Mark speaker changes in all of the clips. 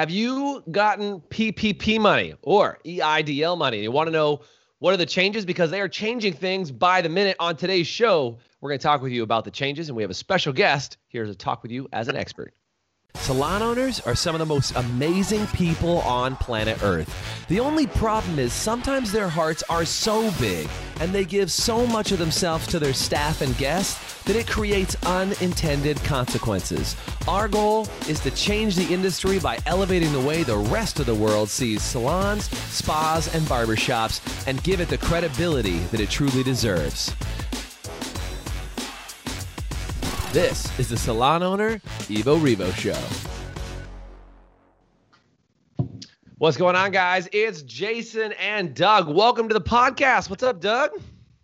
Speaker 1: Have you gotten PPP money or EIDL money? You want to know what are the changes? Because they are changing things by the minute on today's show. We're going to talk with you about the changes, and we have a special guest here to talk with you as an expert. Salon owners are some of the most amazing people on planet Earth. The only problem is sometimes their hearts are so big and they give so much of themselves to their staff and guests that it creates unintended consequences. Our goal is to change the industry by elevating the way the rest of the world sees salons, spas, and barbershops and give it the credibility that it truly deserves. This is the Salon Owner Evo Revo Show. What's going on, guys? It's Jason and Doug. Welcome to the podcast. What's up, Doug?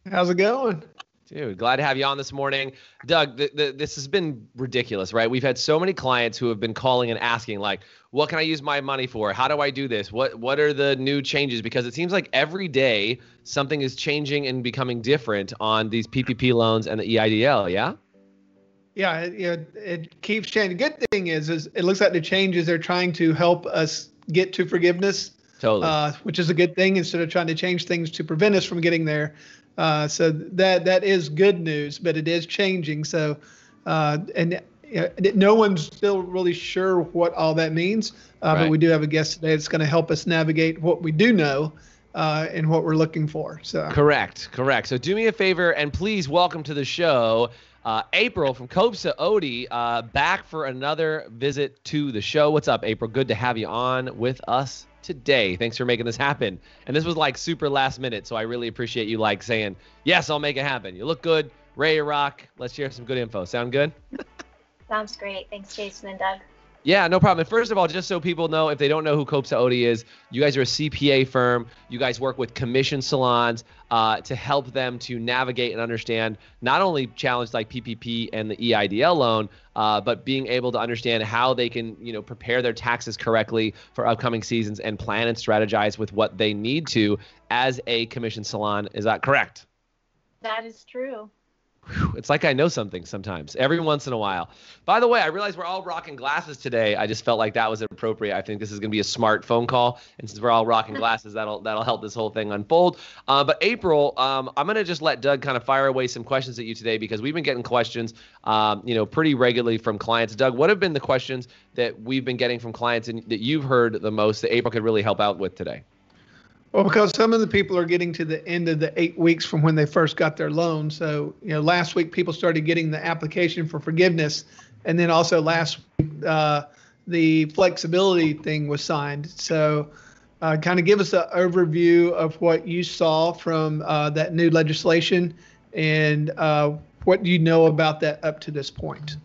Speaker 2: How's it going?
Speaker 1: Dude, glad to have you on this morning. Doug, the, the, this has been ridiculous, right? We've had so many clients who have been calling and asking, like, what can I use my money for? How do I do this? What what are the new changes? Because it seems like every day something is changing and becoming different on these PPP loans and the EIDL, yeah?
Speaker 2: Yeah, it, it, it keeps changing. The Good thing is, is it looks like the changes they're trying to help us get to forgiveness.
Speaker 1: Totally.
Speaker 2: Uh, which is a good thing instead of trying to change things to prevent us from getting there. Uh, so that that is good news, but it is changing. So, uh, and no one's still really sure what all that means. Uh, right. But we do have a guest today that's going to help us navigate what we do know. Uh, and what we're looking for. So
Speaker 1: correct, correct. So do me a favor and please welcome to the show uh, April from Kopsa Otte uh, back for another visit to the show. What's up, April? Good to have you on with us today. Thanks for making this happen. And this was like super last minute, so I really appreciate you like saying, yes, I'll make it happen. You look good, Ray rock. Let's share some good info. Sound good?
Speaker 3: Sounds great. Thanks, Jason and Doug.
Speaker 1: Yeah, no problem. And first of all, just so people know, if they don't know who Kopsa Otte is, you guys are a CPA firm. You guys work with commission salons uh, to help them to navigate and understand not only challenges like PPP and the EIDL loan, uh, but being able to understand how they can, you know, prepare their taxes correctly for upcoming seasons and plan and strategize with what they need to as a commission salon. Is that correct?
Speaker 3: That is true
Speaker 1: it's like I know something sometimes, every once in a while. By the way, I realize we're all rocking glasses today. I just felt like that was appropriate. I think this is going to be a smart phone call, and since we're all rocking glasses, that'll that'll help this whole thing unfold. Uh, but April, um, I'm going to just let Doug kind of fire away some questions at you today because we've been getting questions, um, you know, pretty regularly from clients. Doug, what have been the questions that we've been getting from clients and that you've heard the most that April could really help out with today?
Speaker 2: Well, because some of the people are getting to the end of the eight weeks from when they first got their loan. So, you know, last week people started getting the application for forgiveness, and then also last week uh, the flexibility thing was signed. So, uh, kind of give us an overview of what you saw from uh, that new legislation and uh, what you know about that up to this point.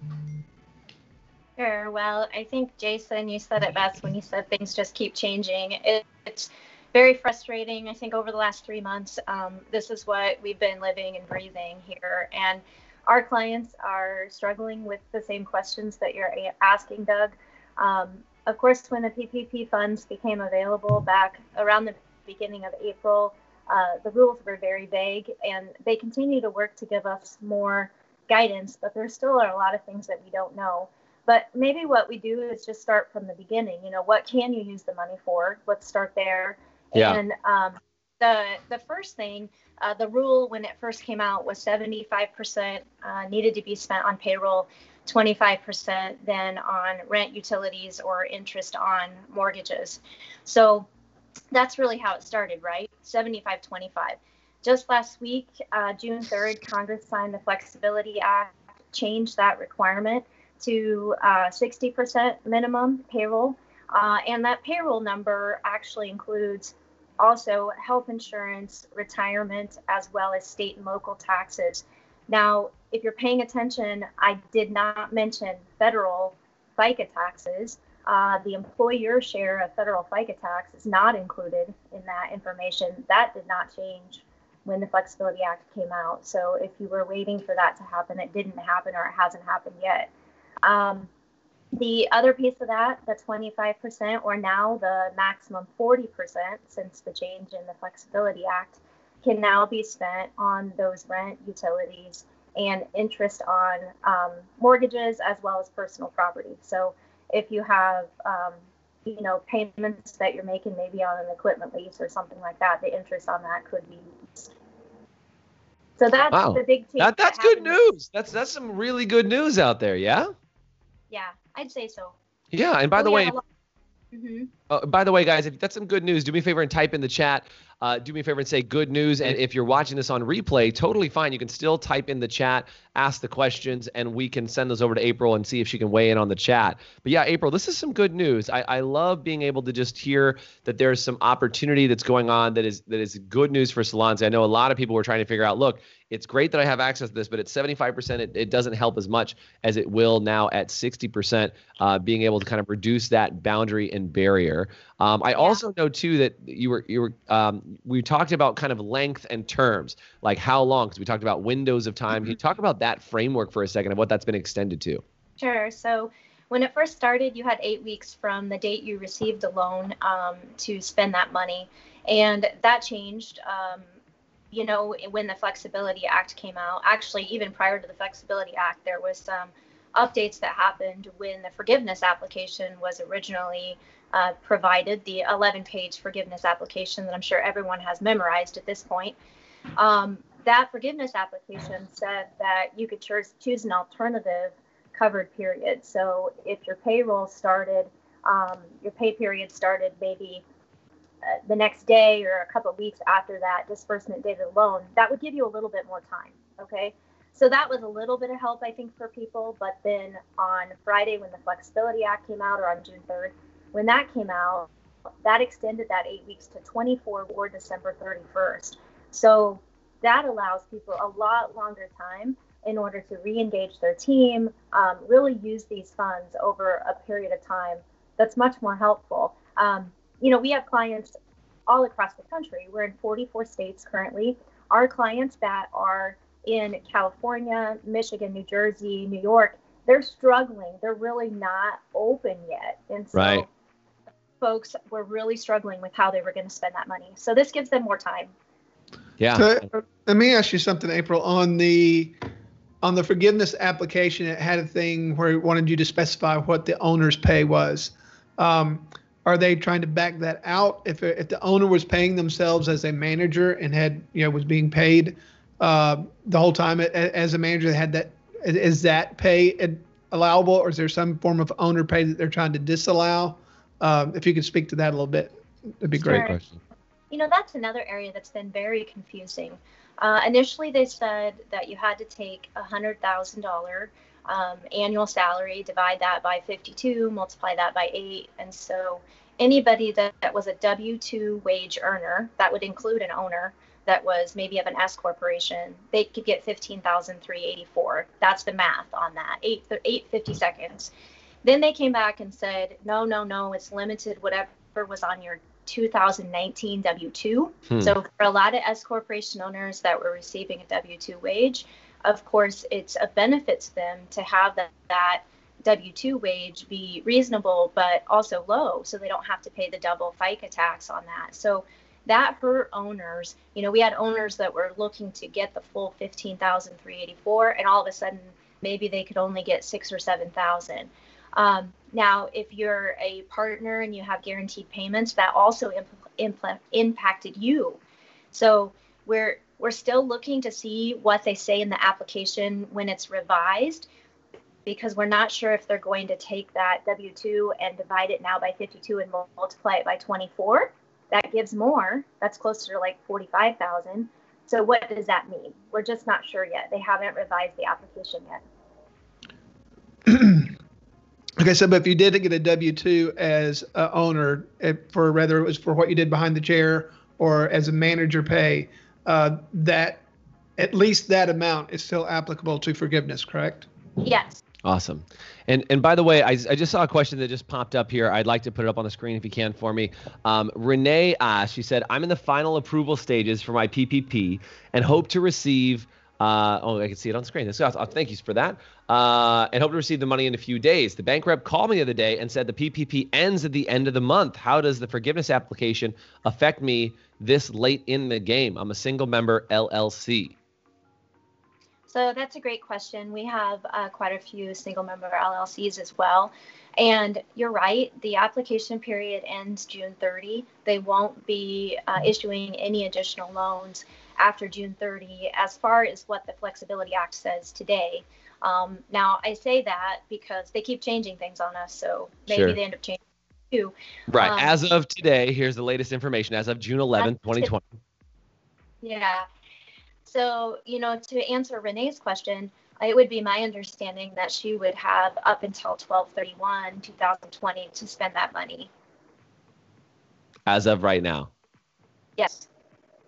Speaker 3: Sure. Well, I think Jason, you said it best when you said things just keep changing. It, it's very frustrating. I think over the last three months, um, this is what we've been living and breathing here. And our clients are struggling with the same questions that you're asking, Doug. Um, of course, when the PPP funds became available back around the beginning of April, uh, the rules were very vague and they continue to work to give us more guidance, but there still are a lot of things that we don't know. But maybe what we do is just start from the beginning. You know, what can you use the money for? Let's start there. Yeah. And um, the the first thing, uh, the rule when it first came out was 75% uh, needed to be spent on payroll, 25% then on rent, utilities, or interest on mortgages. So that's really how it started, right? 75 25. Just last week, uh, June 3rd, Congress signed the Flexibility Act, changed that requirement to 60% uh, minimum payroll. Uh, and that payroll number actually includes also health insurance, retirement, as well as state and local taxes. Now, if you're paying attention, I did not mention federal FICA taxes. Uh, the employer share of federal FICA tax is not included in that information. That did not change when the Flexibility Act came out. So if you were waiting for that to happen, it didn't happen or it hasn't happened yet. Um, the other piece of that, the 25%, or now the maximum 40% since the change in the Flexibility Act, can now be spent on those rent, utilities, and interest on um, mortgages as well as personal property. So if you have um, you know, payments that you're making maybe on an equipment lease or something like that, the interest on that could be. used. So that's
Speaker 1: Wow.
Speaker 3: the big change.
Speaker 1: That, that's
Speaker 3: that
Speaker 1: good
Speaker 3: happened.
Speaker 1: news. That's that's some really good news out there. Yeah.
Speaker 3: Yeah, I'd say so.
Speaker 1: Yeah. And by the way,
Speaker 3: hmm
Speaker 1: Uh, by the way, guys, if that's some good news, do me a favor and type in the chat. Uh, do me a favor and say good news. And if you're watching this on replay, totally fine. You can still type in the chat, ask the questions, and we can send those over to April and see if she can weigh in on the chat. But yeah, April, this is some good news. I, I love being able to just hear that there's some opportunity that's going on that is that is good news for salons. I know a lot of people were trying to figure out, look, it's great that I have access to this, but at 75%, it, it doesn't help as much as it will now at 60%, uh, being able to kind of reduce that boundary and barrier. Um, I also know too that you were you were um, we talked about kind of length and terms, like how long, because we talked about windows of time. Can you talk about that framework for a second of what that's been extended to?
Speaker 3: Sure. So when it first started, you had eight weeks from the date you received the loan um, to spend that money. And that changed, um, you know, when the Flexibility Act came out. Actually, even prior to the Flexibility Act, there was some updates that happened when the forgiveness application was originally uh, provided, the 11 page forgiveness application that I'm sure everyone has memorized at this point. Um, that forgiveness application said that you could choose, choose an alternative covered period. So if your payroll started, um, your pay period started maybe uh, the next day or a couple of weeks after that disbursement date of the loan, that would give you a little bit more time. Okay. So that was a little bit of help, I think, for people. But then on Friday, when the Flexibility Act came out, or on June 3rd, when that came out, that extended that eight weeks to 24 or December 31st. So that allows people a lot longer time in order to re-engage their team, um, really use these funds over a period of time that's much more helpful. Um, you know, we have clients all across the country. We're in 44 states currently. Our clients that are in California, Michigan, New Jersey, New York, they're struggling. They're really not open yet. And so
Speaker 1: Right.
Speaker 3: folks were really struggling with how they were going to spend that money. So this gives them more time.
Speaker 1: Yeah.
Speaker 2: So uh, let me ask you something, April. On the on the forgiveness application, it had a thing where it wanted you to specify what the owner's pay was. Um, are they trying to back that out? If if the owner was paying themselves as a manager and had you know was being paid uh, the whole time a- a- as a manager, had that is that pay allowable, or is there some form of owner pay that they're trying to disallow? Um, if you could speak to that a little bit, that'd be great.
Speaker 3: Sure. You know, that's another area that's been very confusing. Uh, initially, they said that you had to take a hundred thousand dollar um, annual salary, divide that by 52, multiply that by eight, and so anybody that, that was a W two wage earner, that would include an owner that was maybe of an S corporation, they could get fifteen thousand three eighty four. That's the math on that. Eight eight fifty seconds. Then they came back and said, no, no, no, it's limited. Whatever was on your 2019 W 2.
Speaker 1: Hmm.
Speaker 3: So, for a lot of S corporation owners that were receiving a W 2 wage, of course, it's a benefit to them to have that, that W 2 wage be reasonable, but also low, so they don't have to pay the double FICA tax on that. So, that hurt owners. You know, we had owners that were looking to get the full 15,384, and all of a sudden, maybe they could only get six or 7,000. Um, now, if you're a partner and you have guaranteed payments, that also impl- impacted you. So we're we're still looking to see what they say in the application when it's revised, because we're not sure if they're going to take that W-2 and divide it now by 52 and multiply it by 24. That gives more. That's closer to like 45,000. So what does that mean? We're just not sure yet. They haven't revised the application yet.
Speaker 2: Okay, so but if you did get a W two as a owner, for whether it was for what you did behind the chair or as a manager pay, uh, that at least that amount is still applicable to forgiveness, correct?
Speaker 3: Yes.
Speaker 1: Awesome. And and by the way, I, I just saw a question that just popped up here. I'd like to put it up on the screen if you can for me. Um, Renee asked, she said, I'm in the final approval stages for my PPP and hope to receive. Uh, oh, I can see it on screen. This is awesome. Thank you for that. Uh, and hope to receive the money in a few days. The bank rep called me the other day and said the PPP ends at the end of the month. How does the forgiveness application affect me this late in the game? I'm a single member LLC.
Speaker 3: So that's a great question. We have uh, quite a few single member LLCs as well. And you're right, the application period ends June 30. They won't be uh, issuing any additional loans after June 30 as far as what the Flexibility Act says today. Um, now, I say that because they keep changing things on us, so maybe sure. they end up changing too.
Speaker 1: Right. Um, as of today, here's the latest information as of June 11th, 2020.
Speaker 3: Yeah. So, you know, to answer Renee's question, it would be my understanding that she would have up until 1231 2020 to spend that money
Speaker 1: as of right now
Speaker 3: yes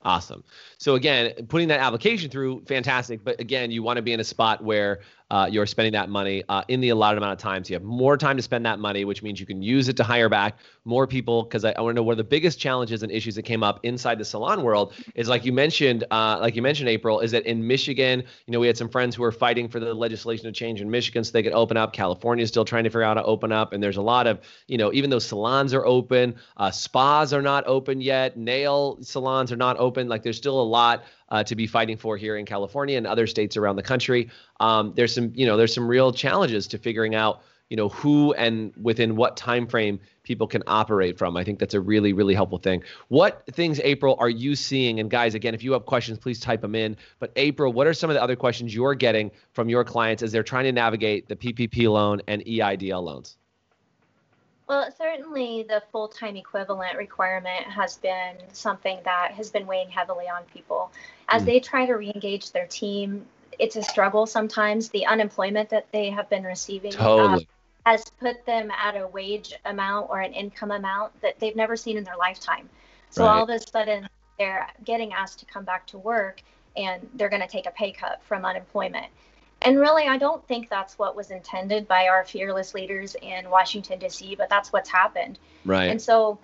Speaker 1: awesome so again putting that application through fantastic but again you want to be in a spot where uh, you're spending that money uh, in the allotted amount of time. So you have more time to spend that money, which means you can use it to hire back more people. Because I, I want to know what the biggest challenges and issues that came up inside the salon world is like you mentioned, uh, like you mentioned, April, is that in Michigan, you know, we had some friends who were fighting for the legislation to change in Michigan so they could open up. California is still trying to figure out how to open up, and there's a lot of, you know, even though salons are open, uh, spas are not open yet, nail salons are not open. Like there's still a lot uh, to be fighting for here in California and other states around the country. Um, there's some, you know, there's some real challenges to figuring out, you know, who and within what time frame people can operate from. I think that's a really, really helpful thing. What things, April, are you seeing? And guys, again, if you have questions, please type them in. But April, what are some of the other questions you're getting from your clients as they're trying to navigate the PPP loan and EIDL loans?
Speaker 3: Well, certainly the full time equivalent requirement has been something that has been weighing heavily on people. As mm. they try to re engage their team, it's a struggle sometimes. The unemployment that they have been receiving
Speaker 1: uh, totally.
Speaker 3: uh, has put them at a wage amount or an income amount that they've never seen in their lifetime. So right. all of a sudden, they're getting asked to come back to work and they're going to take a pay cut from unemployment. And really, I don't think that's what was intended by our fearless leaders in Washington, D.C., but that's what's happened.
Speaker 1: Right.
Speaker 3: And so,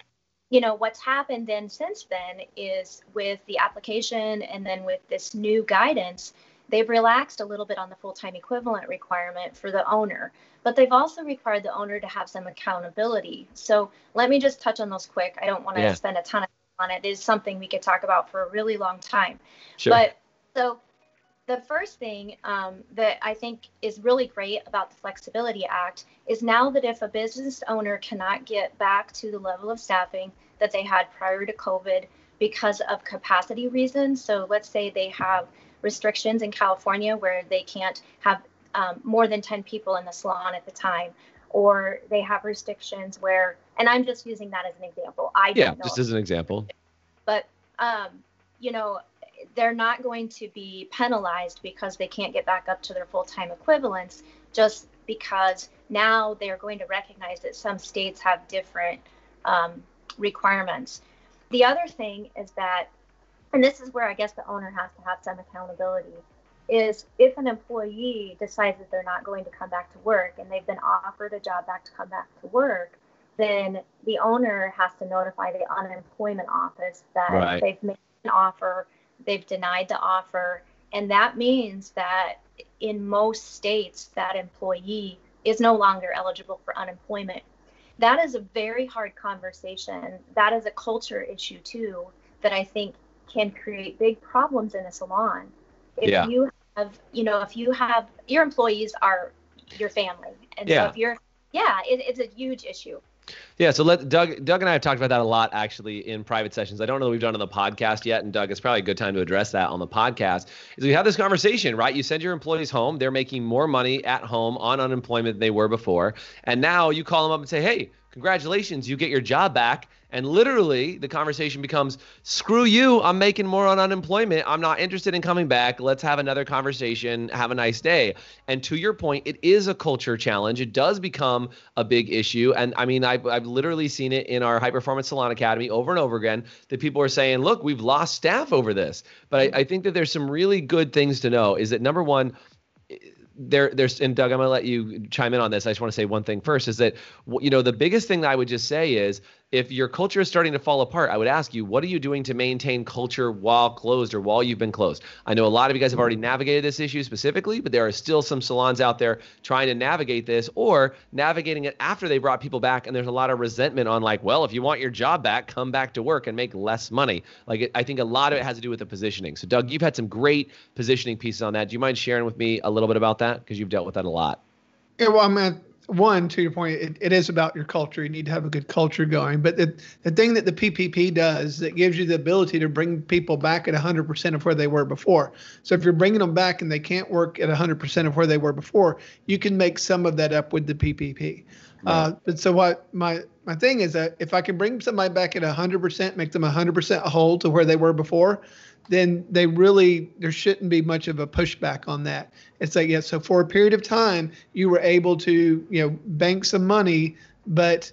Speaker 3: you know, what's happened then since then is with the application and then with this new guidance, they've relaxed a little bit on the full time equivalent requirement for the owner, but they've also required the owner to have some accountability. So let me just touch on those quick. I don't want to yeah. spend a ton of time on it. It is something we could talk about for a really long time.
Speaker 1: Sure.
Speaker 3: But so the first thing um, that I think is really great about the Flexibility Act is now that if a business owner cannot get back to the level of staffing that they had prior to COVID because of capacity reasons, so let's say they have restrictions in California where they can't have um, more than 10 people in the salon at the time, or they have restrictions where, and I'm just using that as an example. I
Speaker 1: yeah, just as an example.
Speaker 3: But um, you know, they're not going to be penalized because they can't get back up to their full-time equivalents just because now they're going to recognize that some states have different um, requirements. The other thing is that, and this is where I guess the owner has to have some accountability, is if an employee decides that they're not going to come back to work and they've been offered a job back to come back to work, then the owner has to notify the unemployment office that right. they've made an offer they've denied the offer. And that means that in most states, that employee is no longer eligible for unemployment. That is a very hard conversation. That is a culture issue, too, that I think can create big problems in a salon. If yeah. you have, you know, if you have your employees are your family. And yeah. so if you're, yeah, it, it's a huge issue.
Speaker 1: Yeah, so let Doug Doug and I have talked about that a lot actually in private sessions. I don't know that we've done on the podcast yet, and Doug, it's probably a good time to address that on the podcast. Is we have this conversation, right? You send your employees home, they're making more money at home on unemployment than they were before, and now you call them up and say, "Hey, congratulations, you get your job back. And literally, the conversation becomes, screw you, I'm making more on unemployment. I'm not interested in coming back. Let's have another conversation. Have a nice day. And to your point, it is a culture challenge. It does become a big issue. And I mean, I've, I've literally seen it in our High Performance Salon Academy over and over again that people are saying, look, we've lost staff over this. But I, I think that there's some really good things to know is that number one, there there's and Doug, I'm gonna let you chime in on this. I just want to say one thing first is that you know the biggest thing that I would just say is if your culture is starting to fall apart, I would ask you, what are you doing to maintain culture while closed or while you've been closed? I know a lot of you guys have already navigated this issue specifically, but there are still some salons out there trying to navigate this or navigating it after they brought people back. And there's a lot of resentment on, like, well, if you want your job back, come back to work and make less money. Like, I think a lot of it has to do with the positioning. So, Doug, you've had some great positioning pieces on that. Do you mind sharing with me a little bit about that? Because you've dealt with that a lot.
Speaker 2: Yeah, well, I mean, one to your point, it, it is about your culture. You need to have a good culture going. But the, the thing that the PPP does that gives you the ability to bring people back at 100% of where they were before. So if you're bringing them back and they can't work at 100% of where they were before, you can make some of that up with the PPP. Right. Uh, but so what my my thing is that if I can bring somebody back at 100%, make them 100% whole to where they were before, then they really there shouldn't be much of a pushback on that. It's like yeah, so for a period of time you were able to you know bank some money, but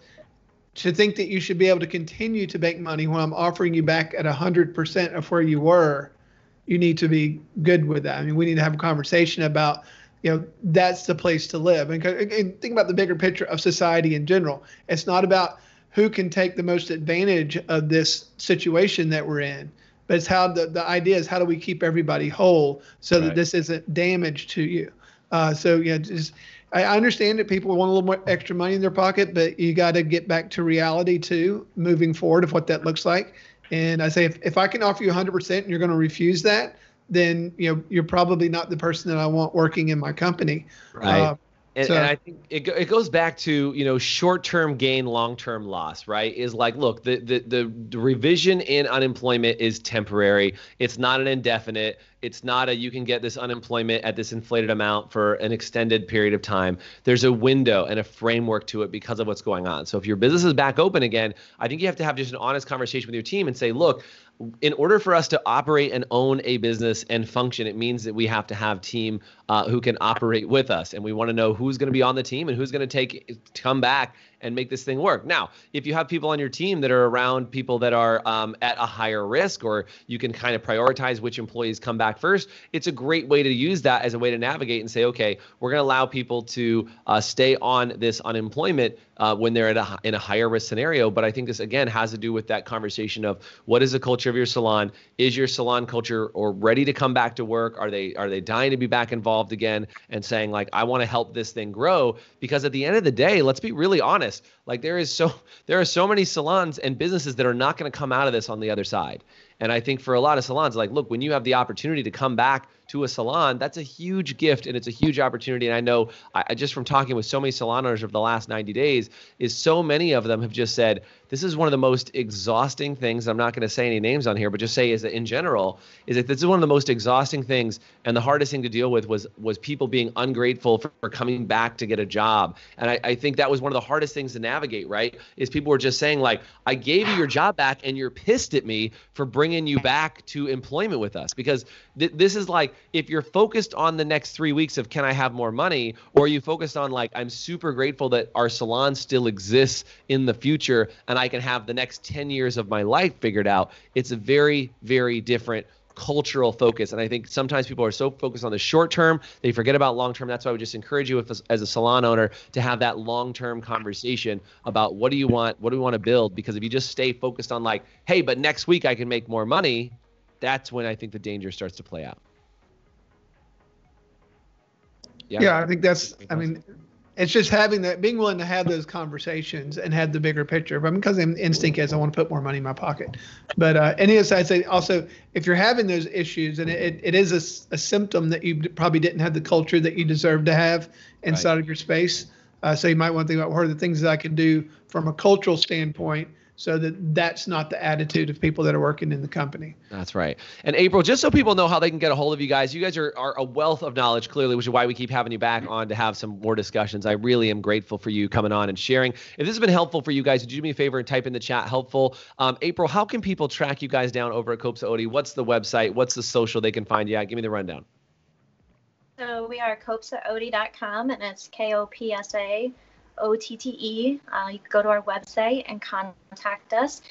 Speaker 2: to think that you should be able to continue to bank money when I'm offering you back at 100% of where you were, you need to be good with that. I mean, we need to have a conversation about you know that's the place to live and, and think about the bigger picture of society in general. It's not about who can take the most advantage of this situation that we're in but it's how the, the idea is how do we keep everybody whole so right. that this isn't damage to you. Uh, so yeah, just I understand that people want a little more extra money in their pocket, but you got to get back to reality too, moving forward of what that looks like. And I say if, if I can offer you 100% and you're going to refuse that, then you know you're probably not the person that I want working in my company.
Speaker 1: Right. Uh, and, so, and, I think it, it goes back to you know short-term gain, long-term loss, right? Is like, look, the the the revision in unemployment is temporary. It's not an indefinite. It's not a you can get this unemployment at this inflated amount for an extended period of time. There's a window and a framework to it because of what's going on. So if your business is back open again, I think you have to have just an honest conversation with your team and say, look, in order for us to operate and own a business and function, it means that we have to have team uh, who can operate with us, and we want to know who's going to be on the team and who's going to take come back and make this thing work. Now, if you have people on your team that are around people that are um, at a higher risk, or you can kind of prioritize which employees come back first, it's a great way to use that as a way to navigate and say, okay, we're going to allow people to uh, stay on this unemployment uh, when they're a, in a higher risk scenario. But I think this again has to do with that conversation of what is the culture of your salon? Is your salon culture or ready to come back to work? Are they are they dying to be back involved again and saying like I want to help this thing grow? Because at the end of the day, let's be really honest. Like there is so there are so many salons and businesses that are not going to come out of this on the other side. And I think for a lot of salons, like, look, when you have the opportunity to come back to a salon, that's a huge gift and it's a huge opportunity. And I know I, just from talking with so many salon owners over the last 90 days, is so many of them have just said, this is one of the most exhausting things. I'm not going to say any names on here, but just say is that in general, is that this is one of the most exhausting things and the hardest thing to deal with was was people being ungrateful for, for coming back to get a job. And I, I think that was one of the hardest things to navigate, right? Is people were just saying like, I gave you your job back and you're pissed at me for bringing you back to employment with us because th- this is like if you're focused on the next three weeks of can I have more money, or you focused on like I'm super grateful that our salon still exists in the future and I can have the next 10 years of my life figured out. It's a very, very different cultural focus. And I think sometimes people are so focused on the short term, they forget about long term. That's why I would just encourage you, if, as a salon owner, to have that long term conversation about what do you want, what do we want to build? Because if you just stay focused on like, hey, but next week I can make more money, that's when I think the danger starts to play out.
Speaker 2: Yeah, yeah I think that's. I mean, it's just having that, being willing to have those conversations and have the bigger picture. But because the instinct is, I want to put more money in my pocket. But uh, any of I'd say also, if you're having those issues, and it, it is a, a symptom that you probably didn't have the culture that you deserve to have inside right. of your space. Uh, so you might want to think about what are the things that I can do from a cultural standpoint so that that's not the attitude of people that are working in the company.
Speaker 1: That's right. And April, just so people know how they can get a hold of you guys, you guys are, are a wealth of knowledge, clearly, which is why we keep having you back on to have some more discussions. I really am grateful for you coming on and sharing. If this has been helpful for you guys, would you do me a favor and type in the chat helpful? Um, April, how can people track you guys down over at Kopsa Otte? What's the website? What's the social they can find you at? Give me the rundown.
Speaker 3: So we are kopsaotte.com and it's K O P S A O-T-T-E. Uh, you can go to our website and contact us.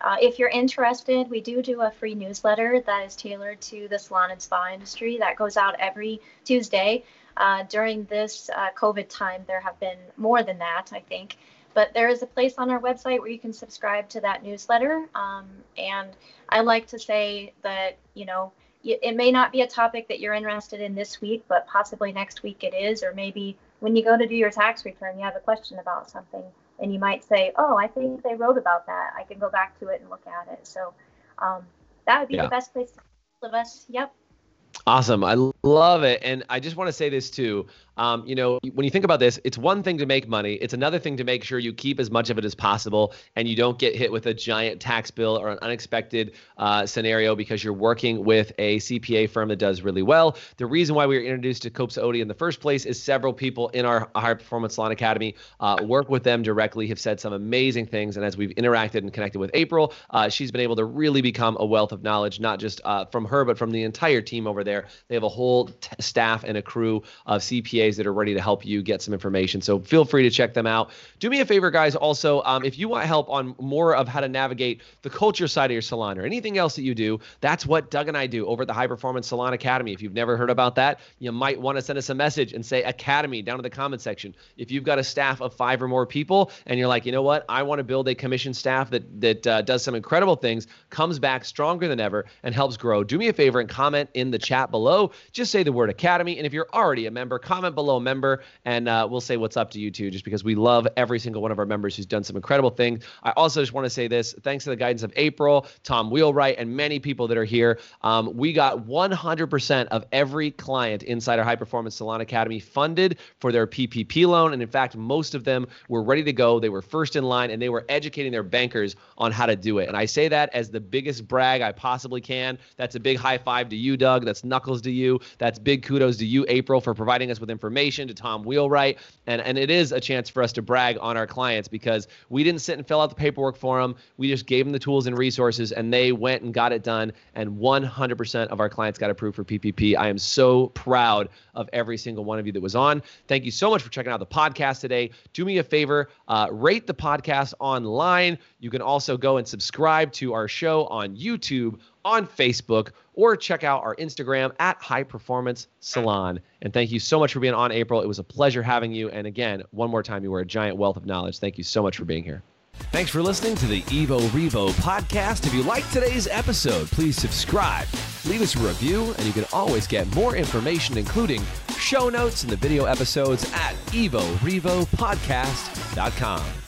Speaker 3: Uh, if you're interested, we do do a free newsletter that is tailored to the salon and spa industry that goes out every Tuesday. Uh, during this uh, COVID time, there have been more than that, I think. But there is a place on our website where you can subscribe to that newsletter. Um, and I like to say that, you know, it may not be a topic that you're interested in this week, but possibly next week it is, or maybe when you go to do your tax return, you have a question about something, and you might say, "Oh, I think they wrote about that. I can go back to it and look at it." So um, that would be yeah. the best place to us. Yep.
Speaker 1: Awesome. I Love it. And I just want to say this too. Um, you know, when you think about this, it's one thing to make money. It's another thing to make sure you keep as much of it as possible and you don't get hit with a giant tax bill or an unexpected uh, scenario because you're working with a CPA firm that does really well. The reason why we were introduced to Kopsa Otte in the first place is several people in our High Performance Salon Academy uh, work with them directly, have said some amazing things. And as we've interacted and connected with April, uh, she's been able to really become a wealth of knowledge, not just uh, from her, but from the entire team over there. They have a whole t- staff and a crew of CPAs that are ready to help you get some information. So feel free to check them out. Do me a favor, guys. Also, um, if you want help on more of how to navigate the culture side of your salon or anything else that you do, that's what Doug and I do over at the High Performance Salon Academy. If you've never heard about that, you might want to send us a message and say Academy down in the comment section. If you've got a staff of five or more people and you're like, you know what, I want to build a commission staff that that uh, does some incredible things, comes back stronger than ever, and helps grow. Do me a favor and comment in the chat below. Just say the word Academy, and if you're already a member, comment below member member, and uh, we'll say what's up to you too, just because we love every single one of our members who's done some incredible things. I also just want to say this: thanks to the guidance of April, Tom Wheelwright, and many people that are here, um, we got 100% of every client inside our High Performance Salon Academy funded for their PPP loan, and in fact, most of them were ready to go. They were first in line, and they were educating their bankers on how to do it. And I say that as the biggest brag I possibly can. That's a big high five to you, Doug. That's knuckles to you. That's big kudos to you, April, for providing us with information to Tom Wheelwright. And, and it is a chance for us to brag on our clients because we didn't sit and fill out the paperwork for them. We just gave them the tools and resources and they went and got it done. And 100% of our clients got approved for PPP. I am so proud of every single one of you that was on. Thank you so much for checking out the podcast today. Do me a favor, uh, rate the podcast online. You can also go and subscribe to our show on YouTube on Facebook or check out our Instagram at High Performance Salon. And thank you so much for being on, April. It was a pleasure having you. And again, one more time, you were a giant wealth of knowledge. Thank you so much for being here.
Speaker 4: Thanks for listening to the Evo Revo podcast. If you liked today's episode, please subscribe, leave us a review, and you can always get more information, including show notes and the video episodes at evorevopodcast.com.